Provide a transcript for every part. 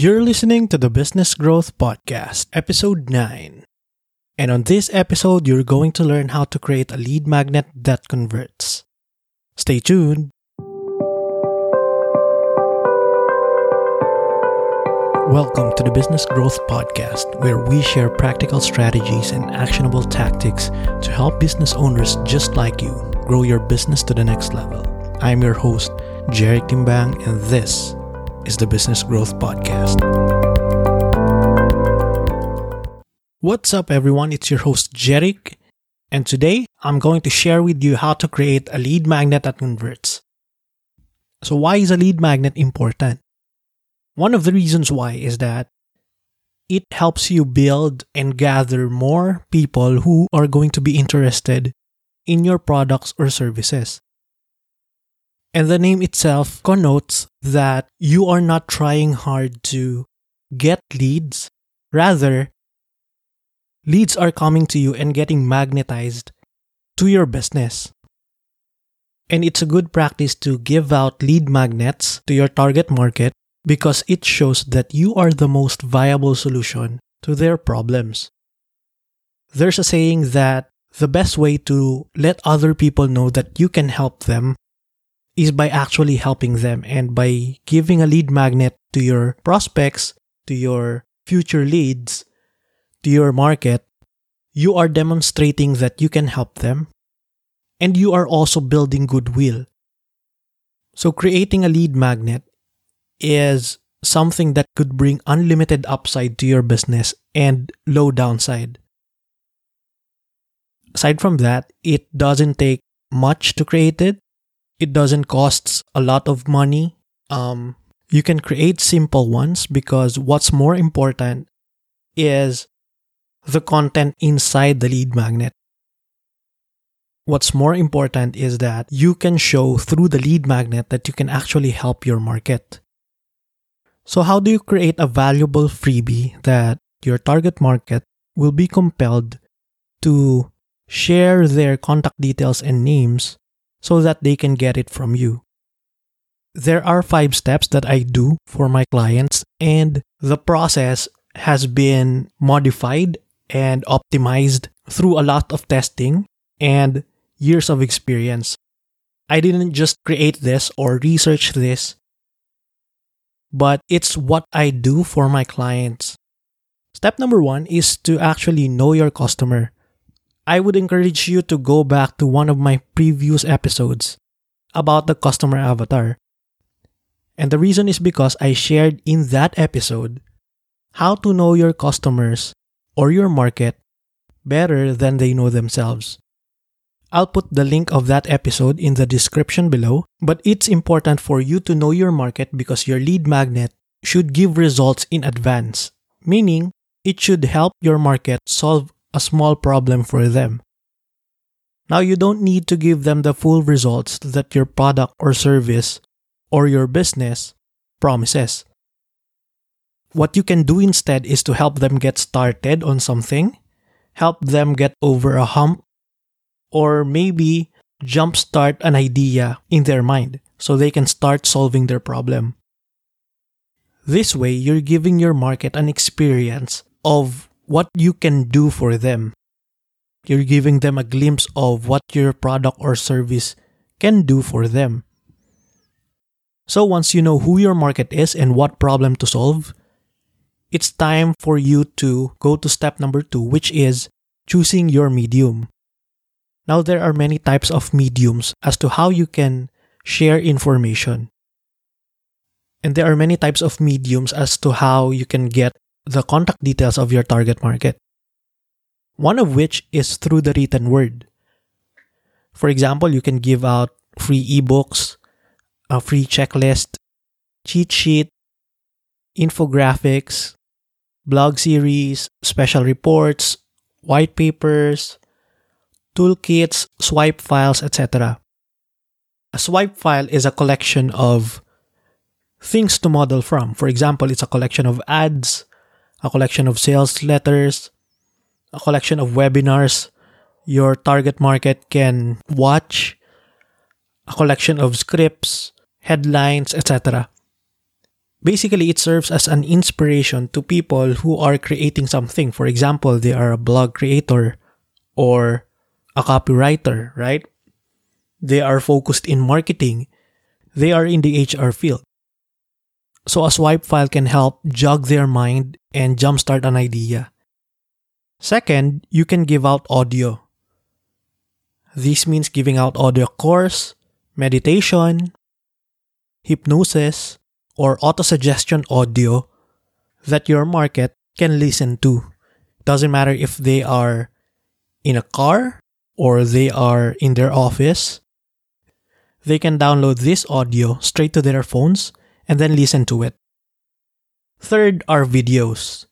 You're listening to the Business Growth Podcast, Episode 9. And on this episode, you're going to learn how to create a lead magnet that converts. Stay tuned. Welcome to the Business Growth Podcast, where we share practical strategies and actionable tactics to help business owners just like you grow your business to the next level. I'm your host, Jerry Timbang, and this is the Business Growth Podcast. What's up, everyone? It's your host, Jerick, and today I'm going to share with you how to create a lead magnet that converts. So, why is a lead magnet important? One of the reasons why is that it helps you build and gather more people who are going to be interested in your products or services. And the name itself connotes that you are not trying hard to get leads. Rather, leads are coming to you and getting magnetized to your business. And it's a good practice to give out lead magnets to your target market because it shows that you are the most viable solution to their problems. There's a saying that the best way to let other people know that you can help them is by actually helping them and by giving a lead magnet to your prospects, to your future leads, to your market. You are demonstrating that you can help them and you are also building goodwill. So, creating a lead magnet is something that could bring unlimited upside to your business and low downside. Aside from that, it doesn't take much to create it. It doesn't cost a lot of money. Um, you can create simple ones because what's more important is the content inside the lead magnet. What's more important is that you can show through the lead magnet that you can actually help your market. So, how do you create a valuable freebie that your target market will be compelled to share their contact details and names so that they can get it from you? There are five steps that I do for my clients, and the process has been modified and optimized through a lot of testing and years of experience. I didn't just create this or research this but it's what I do for my clients. Step number one is to actually know your customer. I would encourage you to go back to one of my previous episodes about the customer avatar. And the reason is because I shared in that episode how to know your customers or your market better than they know themselves. I'll put the link of that episode in the description below, but it's important for you to know your market because your lead magnet should give results in advance, meaning it should help your market solve a small problem for them. Now, you don't need to give them the full results that your product or service or your business promises. What you can do instead is to help them get started on something, help them get over a hump or maybe jumpstart an idea in their mind so they can start solving their problem. This way, you're giving your market an experience of what you can do for them. You're giving them a glimpse of what your product or service can do for them. So, once you know who your market is and what problem to solve, it's time for you to go to step number two, which is choosing your medium. Now, there are many types of mediums as to how you can share information. And there are many types of mediums as to how you can get the contact details of your target market. One of which is through the written word. For example, you can give out free ebooks, a free checklist, cheat sheet, infographics, blog series, special reports, white papers, toolkits, swipe files, etc. A swipe file is a collection of things to model from. For example, it's a collection of ads, a collection of sales letters, a collection of webinars your target market can watch, a collection of scripts, headlines, etc. basically it serves as an inspiration to people who are creating something. For example, they are a blog creator or a copywriter, right? They are focused in marketing. They are in the HR field. So a swipe file can help jog their mind and jumpstart an idea. Second, you can give out audio. This means giving out audio course, meditation, hypnosis, or autosuggestion audio that your market can listen to. Doesn't matter if they are in a car or they are in their office. They can download this audio straight to their phones and then listen to it. Third are videos.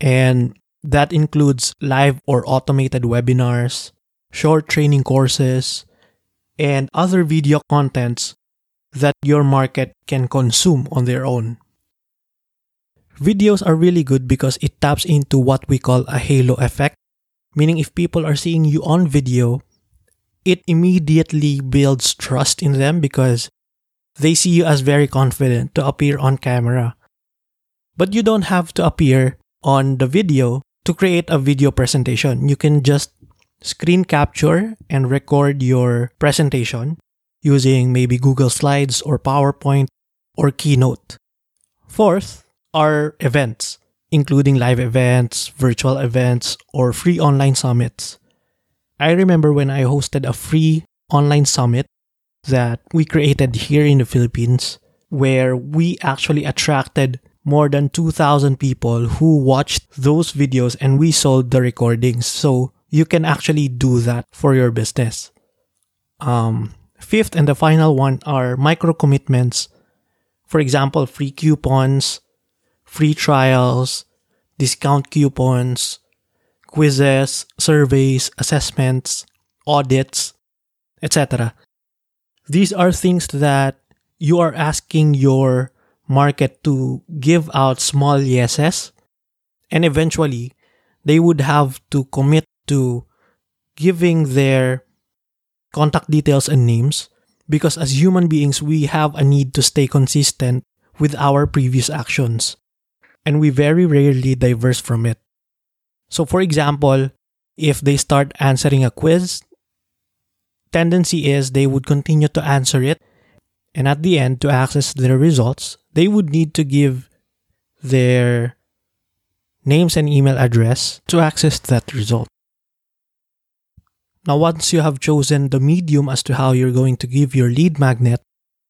And that includes live or automated webinars, short training courses, and other video contents that your market can consume on their own. Videos are really good because it taps into what we call a halo effect, meaning if people are seeing you on video, it immediately builds trust in them because they see you as very confident to appear on camera. But you don't have to appear on the video to create a video presentation. You can just screen capture and record your presentation using maybe Google Slides or PowerPoint or Keynote. Fourth are events, including live events, virtual events, or free online summits. I remember when I hosted a free online summit that we created here in the Philippines, where we actually attracted more than 2,000 people who watched those videos and we sold the recordings. So you can actually do that for your business. Um, fifth and the final one are micro commitments. For example, free coupons, free trials, discount coupons, quizzes, surveys, assessments, audits, etc. These are things that you are asking your market to give out small yeses and eventually they would have to commit to giving their contact details and names because as human beings we have a need to stay consistent with our previous actions and we very rarely diverse from it. So for example, if they start answering a quiz, tendency is they would continue to answer it and at the end to access their results, they would need to give their names and email address to access that result. Now, once you have chosen the medium as to how you're going to give your lead magnet,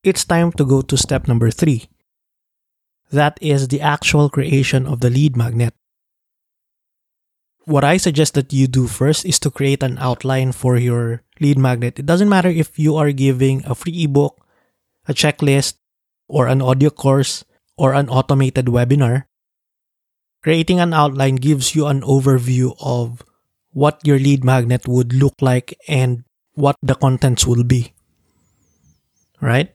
it's time to go to step number three. That is the actual creation of the lead magnet. What I suggest that you do first is to create an outline for your lead magnet. It doesn't matter if you are giving a free ebook, a checklist, or an audio course, or an automated webinar. Creating an outline gives you an overview of what your lead magnet would look like and what the contents will be. Right?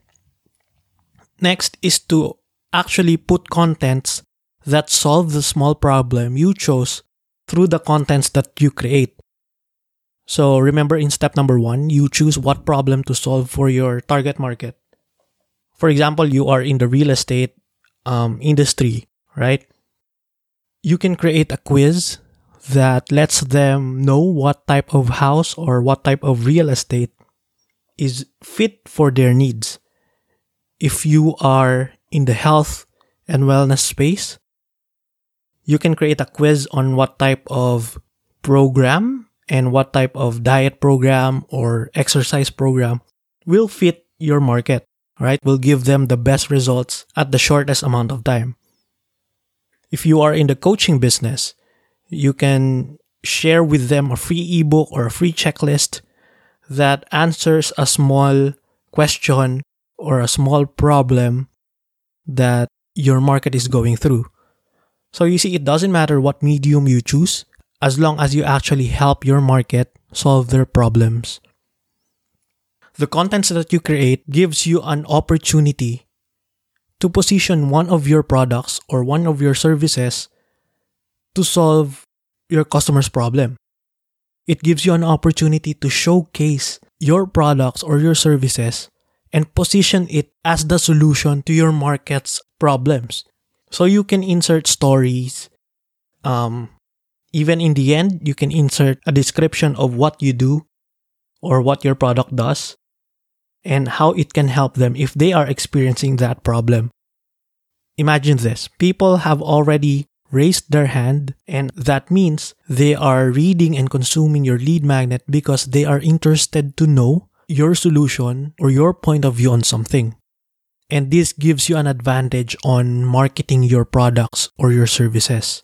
Next is to actually put contents that solve the small problem you chose through the contents that you create. So remember in step number one, you choose what problem to solve for your target market. For example, you are in the real estate um, industry, right? You can create a quiz that lets them know what type of house or what type of real estate is fit for their needs. If you are in the health and wellness space, you can create a quiz on what type of program and what type of diet program or exercise program will fit your market right, will give them the best results at the shortest amount of time. If you are in the coaching business, you can share with them a free ebook or a free checklist that answers a small question or a small problem that your market is going through. So you see, it doesn't matter what medium you choose as long as you actually help your market solve their problems the contents that you create gives you an opportunity to position one of your products or one of your services to solve your customer's problem. It gives you an opportunity to showcase your products or your services and position it as the solution to your market's problems. So you can insert stories. Um, even in the end, you can insert a description of what you do or what your product does and how it can help them if they are experiencing that problem. Imagine this people have already raised their hand, and that means they are reading and consuming your lead magnet because they are interested to know your solution or your point of view on something. And this gives you an advantage on marketing your products or your services.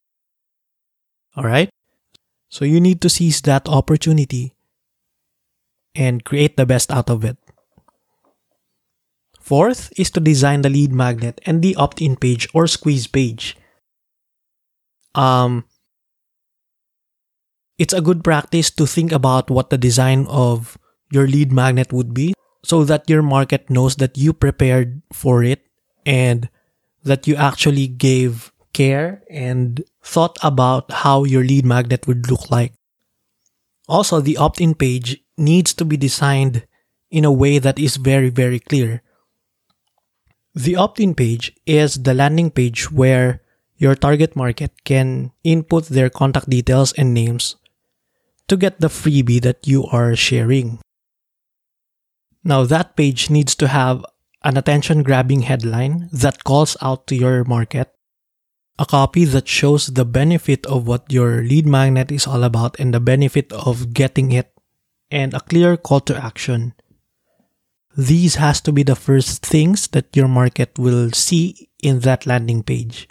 Alright? So you need to seize that opportunity and create the best out of it. Fourth is to design the lead magnet and the opt in page or squeeze page. Um, it's a good practice to think about what the design of your lead magnet would be so that your market knows that you prepared for it and that you actually gave care and thought about how your lead magnet would look like. Also, the opt in page needs to be designed in a way that is very, very clear. The opt in page is the landing page where your target market can input their contact details and names to get the freebie that you are sharing. Now, that page needs to have an attention grabbing headline that calls out to your market, a copy that shows the benefit of what your lead magnet is all about and the benefit of getting it, and a clear call to action these has to be the first things that your market will see in that landing page.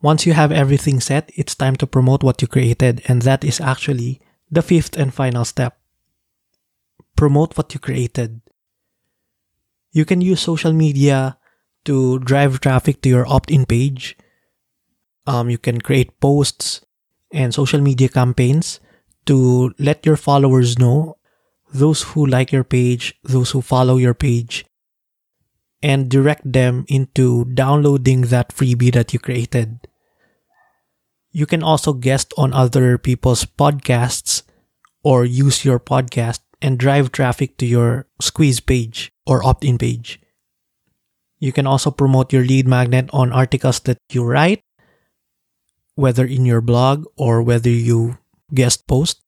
Once you have everything set, it's time to promote what you created, and that is actually the fifth and final step. Promote what you created. You can use social media to drive traffic to your opt in page. Um, you can create posts and social media campaigns to let your followers know those who like your page, those who follow your page, and direct them into downloading that freebie that you created. You can also guest on other people's podcasts or use your podcast and drive traffic to your squeeze page or opt in page. You can also promote your lead magnet on articles that you write, whether in your blog or whether you guest post.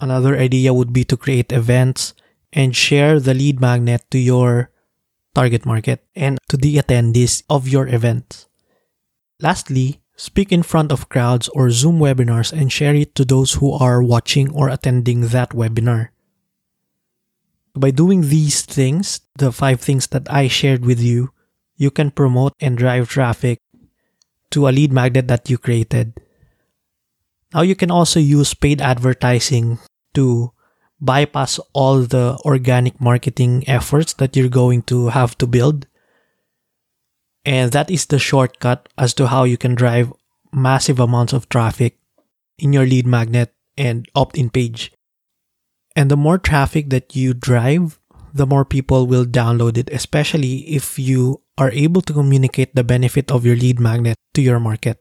Another idea would be to create events and share the lead magnet to your target market and to the attendees of your events. Lastly, speak in front of crowds or Zoom webinars and share it to those who are watching or attending that webinar. By doing these things, the five things that I shared with you, you can promote and drive traffic to a lead magnet that you created. Now you can also use paid advertising to bypass all the organic marketing efforts that you're going to have to build. And that is the shortcut as to how you can drive massive amounts of traffic in your lead magnet and opt in page. And the more traffic that you drive, the more people will download it, especially if you are able to communicate the benefit of your lead magnet to your market.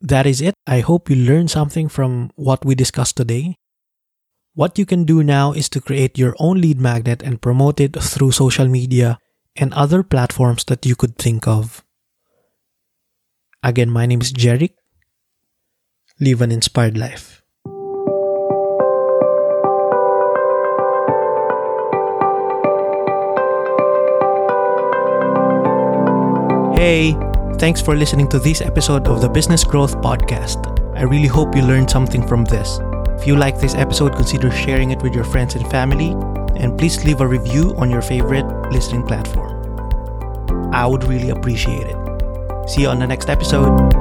That is it. I hope you learned something from what we discussed today. What you can do now is to create your own lead magnet and promote it through social media and other platforms that you could think of. Again, my name is Jeric. Live an inspired life. Hey, Thanks for listening to this episode of the Business Growth Podcast. I really hope you learned something from this. If you like this episode, consider sharing it with your friends and family, and please leave a review on your favorite listening platform. I would really appreciate it. See you on the next episode.